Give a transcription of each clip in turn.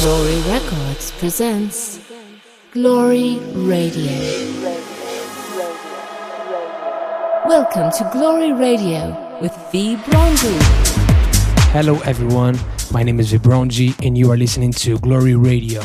Glory Records presents Glory Radio. Welcome to Glory Radio with V. Vibronji. Hello everyone, my name is Vibronji and you are listening to Glory Radio.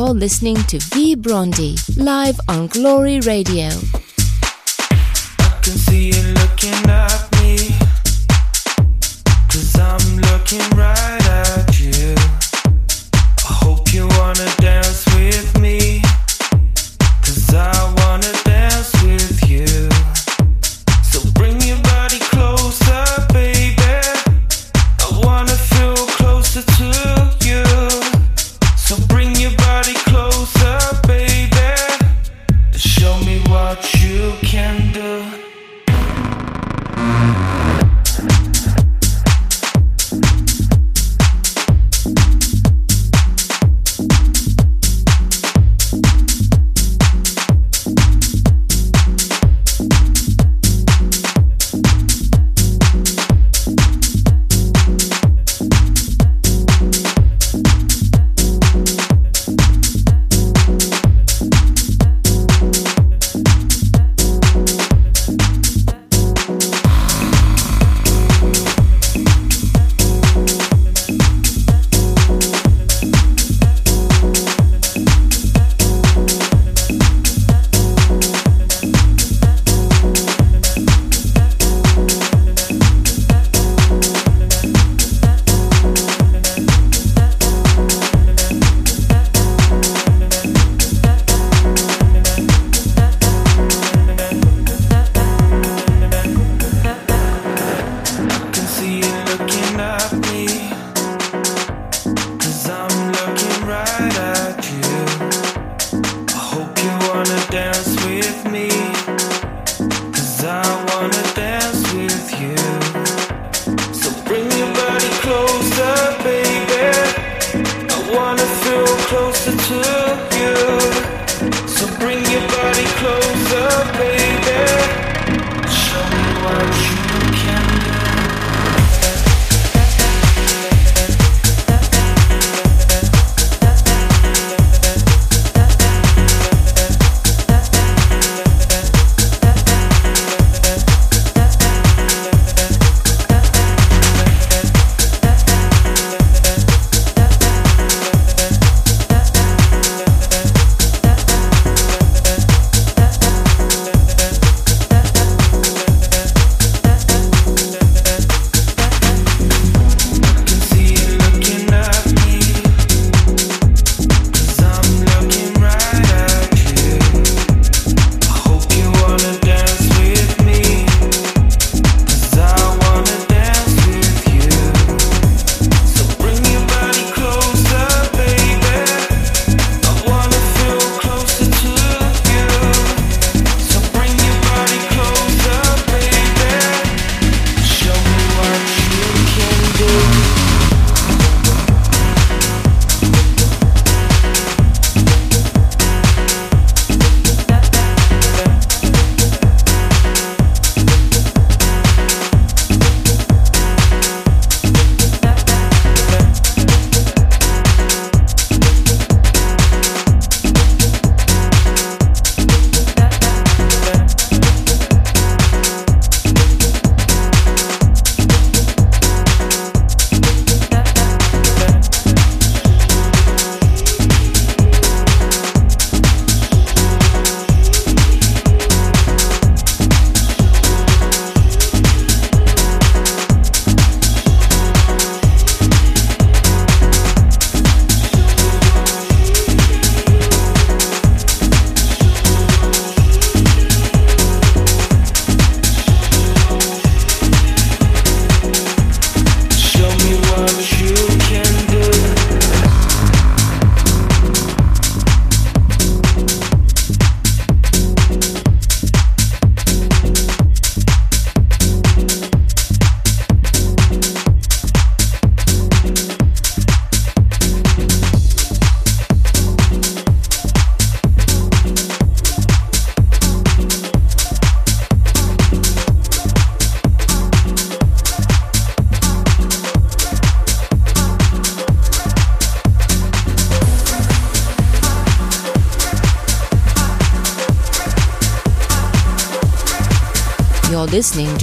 You're listening to V Brondi live on Glory Radio.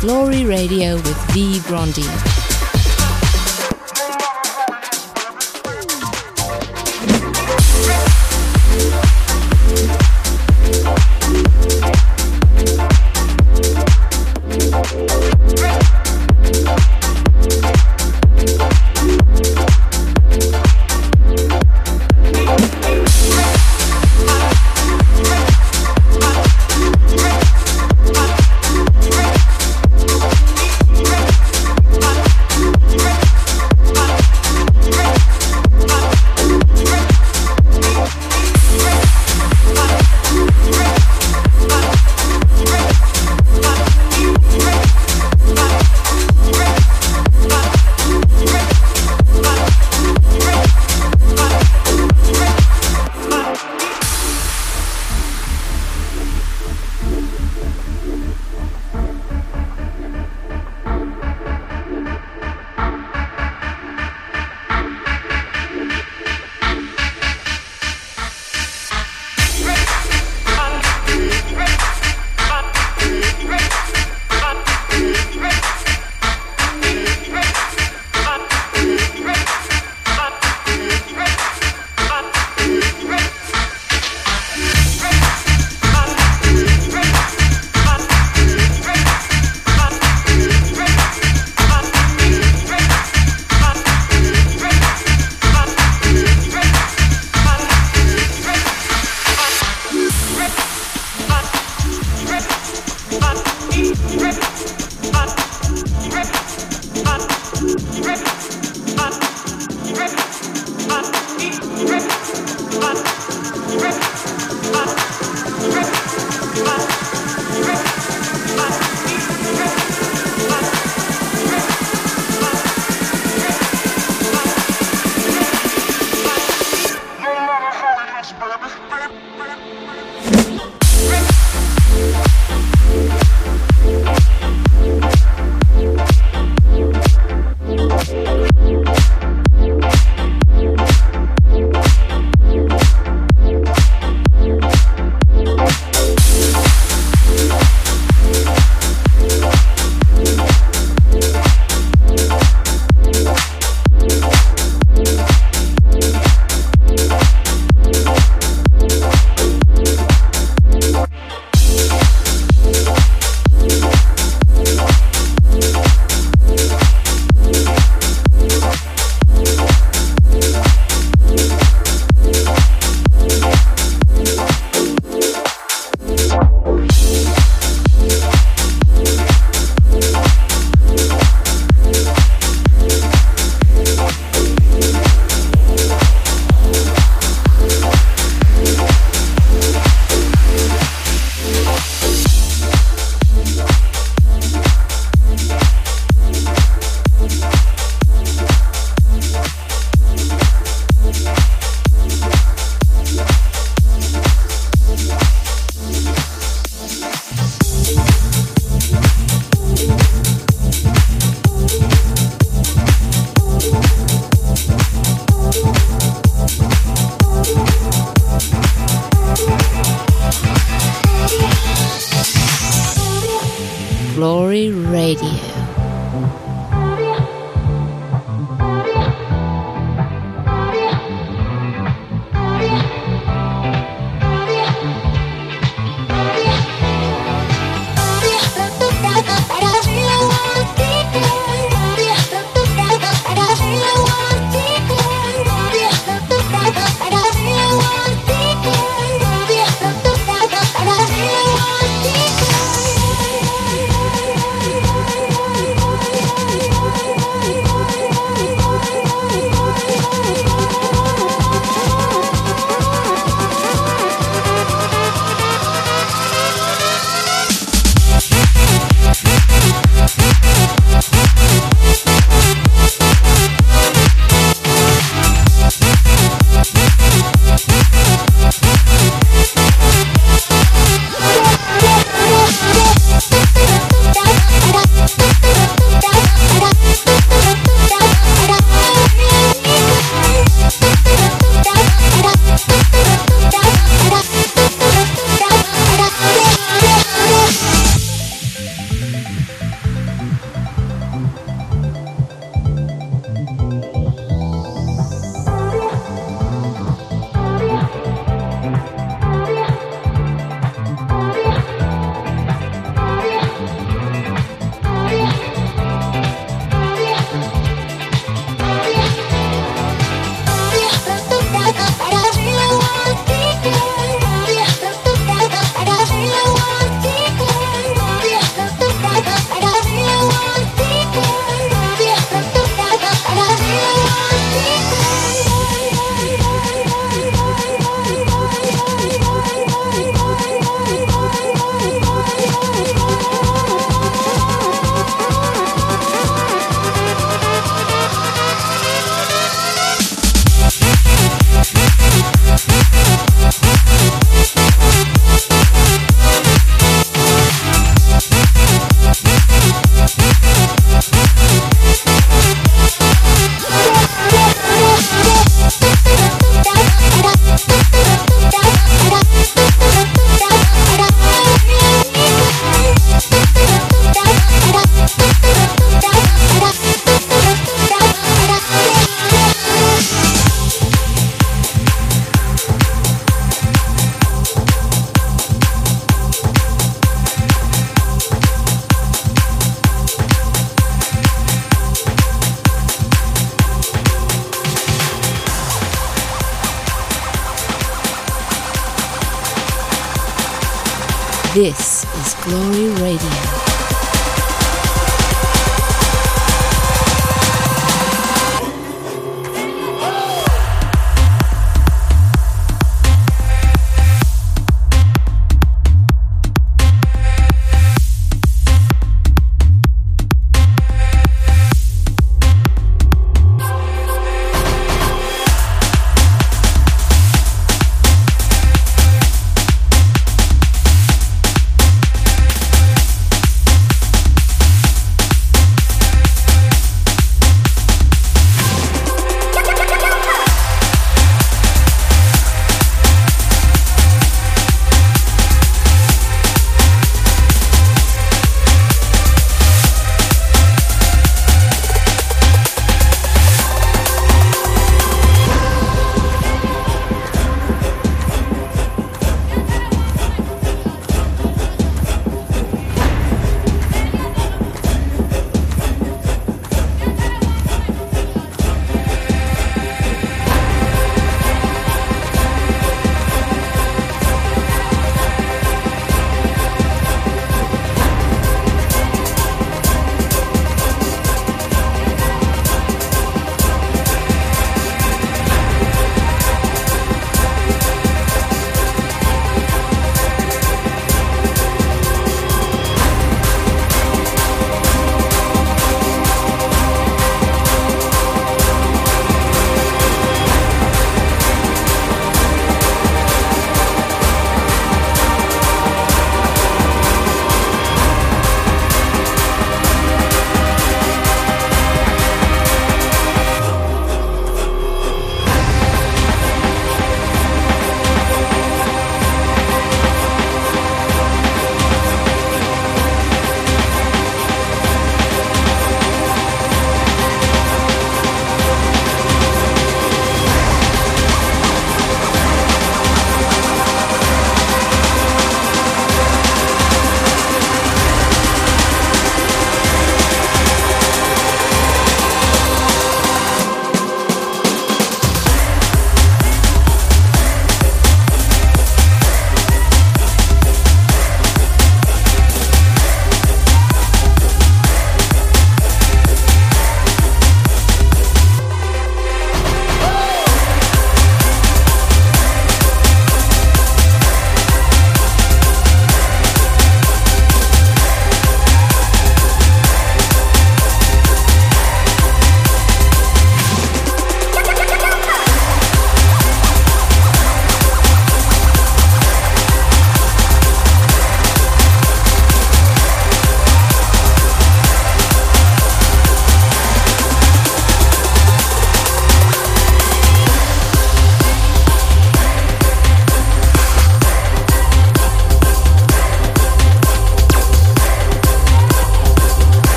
Glory Radio with V. Brondi.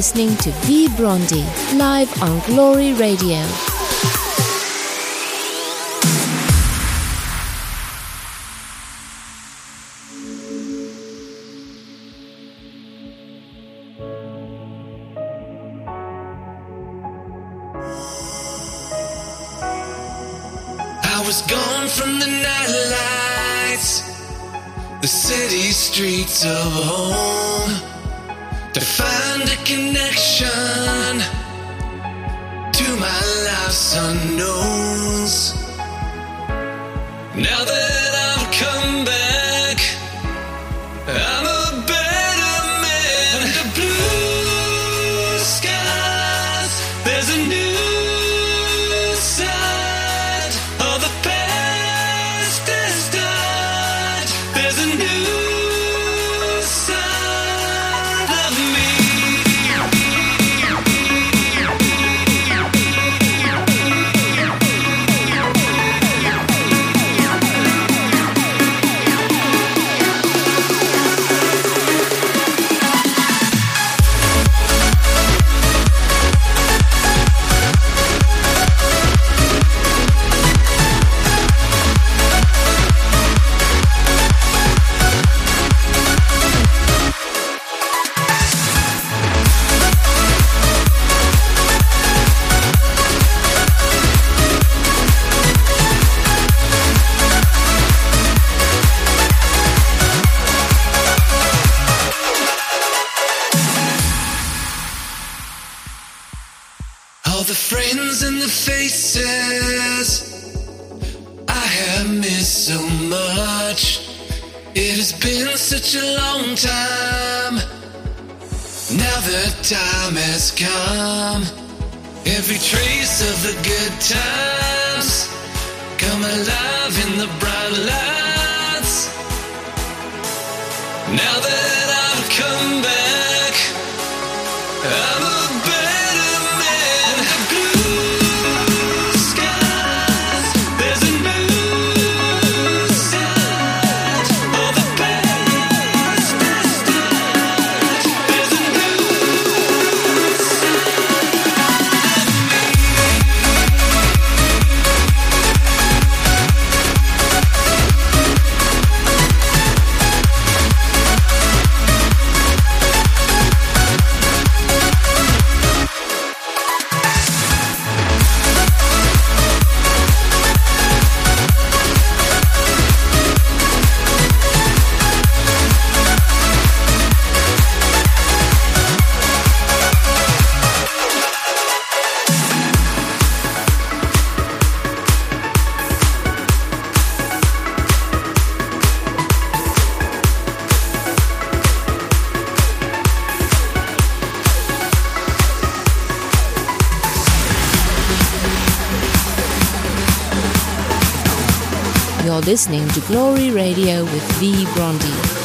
listening to V Brondi live on Glory Radio. are listening to Glory Radio with V. Grandi.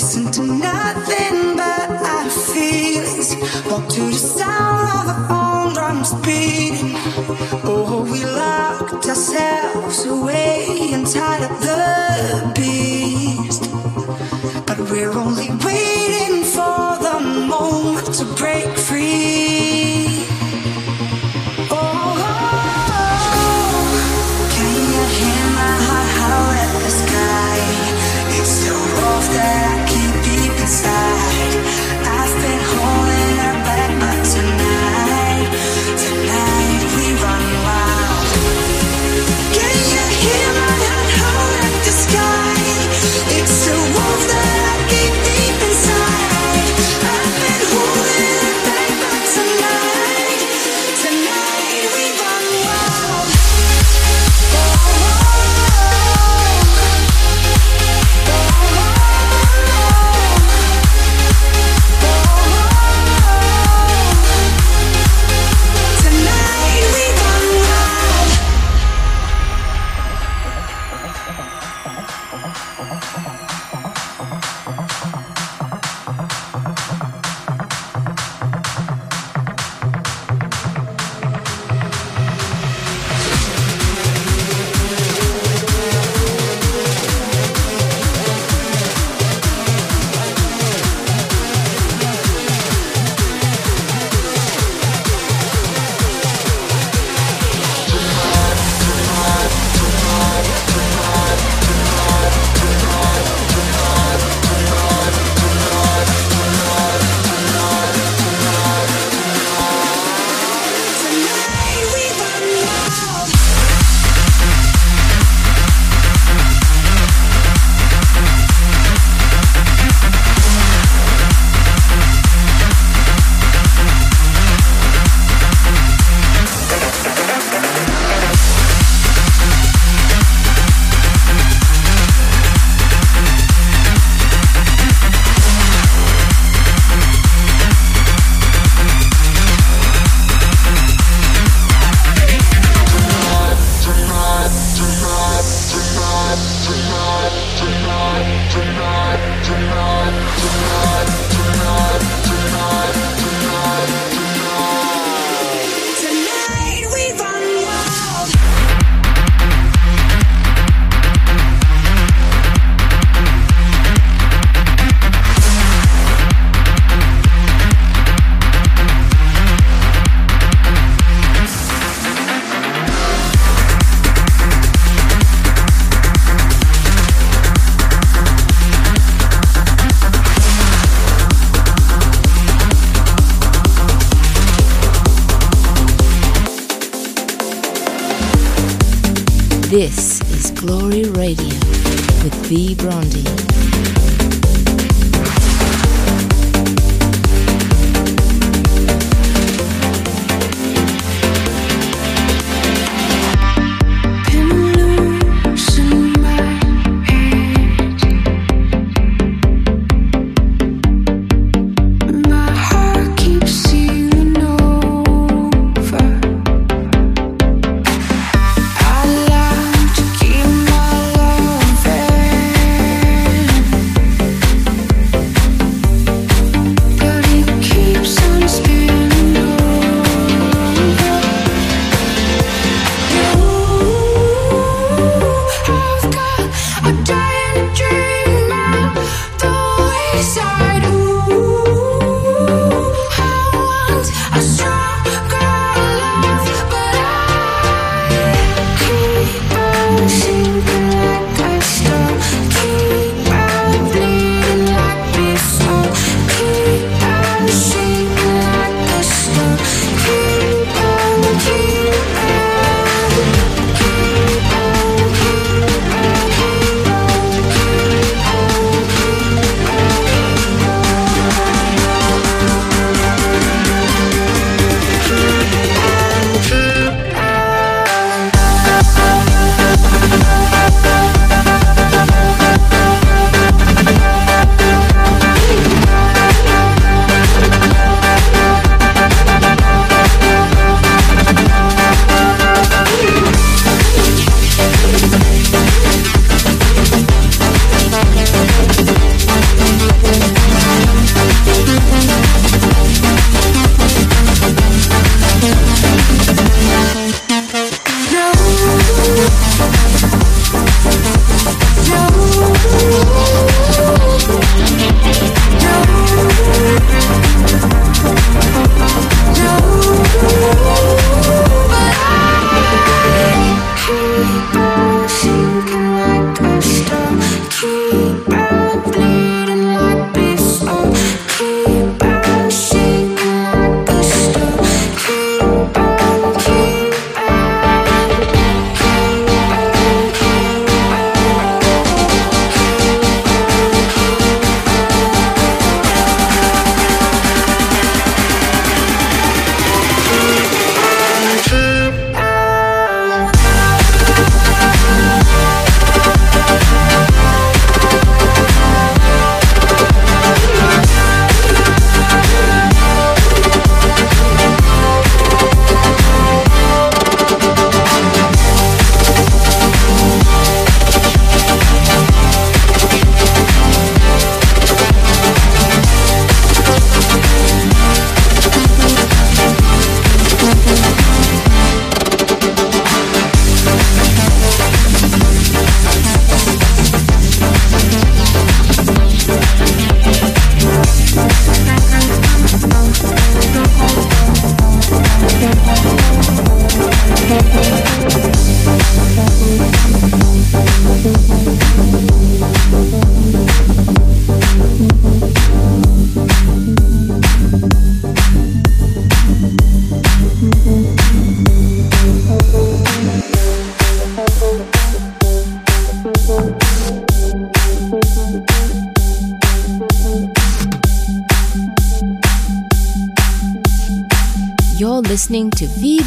Listen to nothing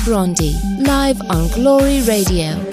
Brondi live on Glory Radio.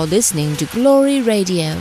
You're listening to Glory Radio.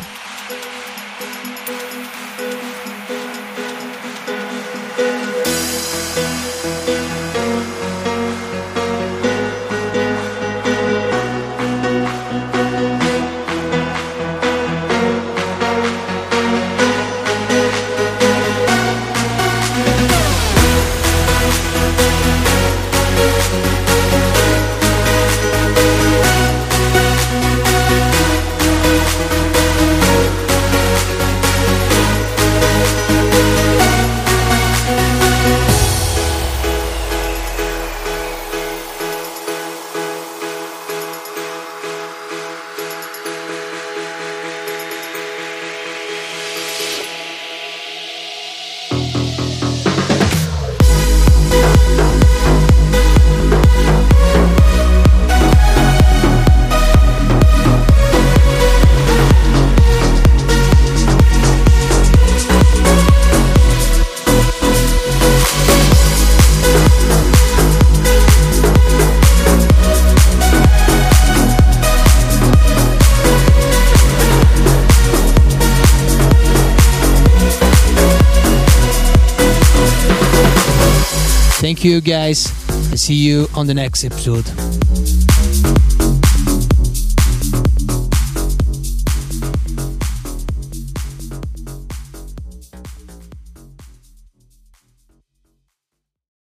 Guys. I see you on the next episode.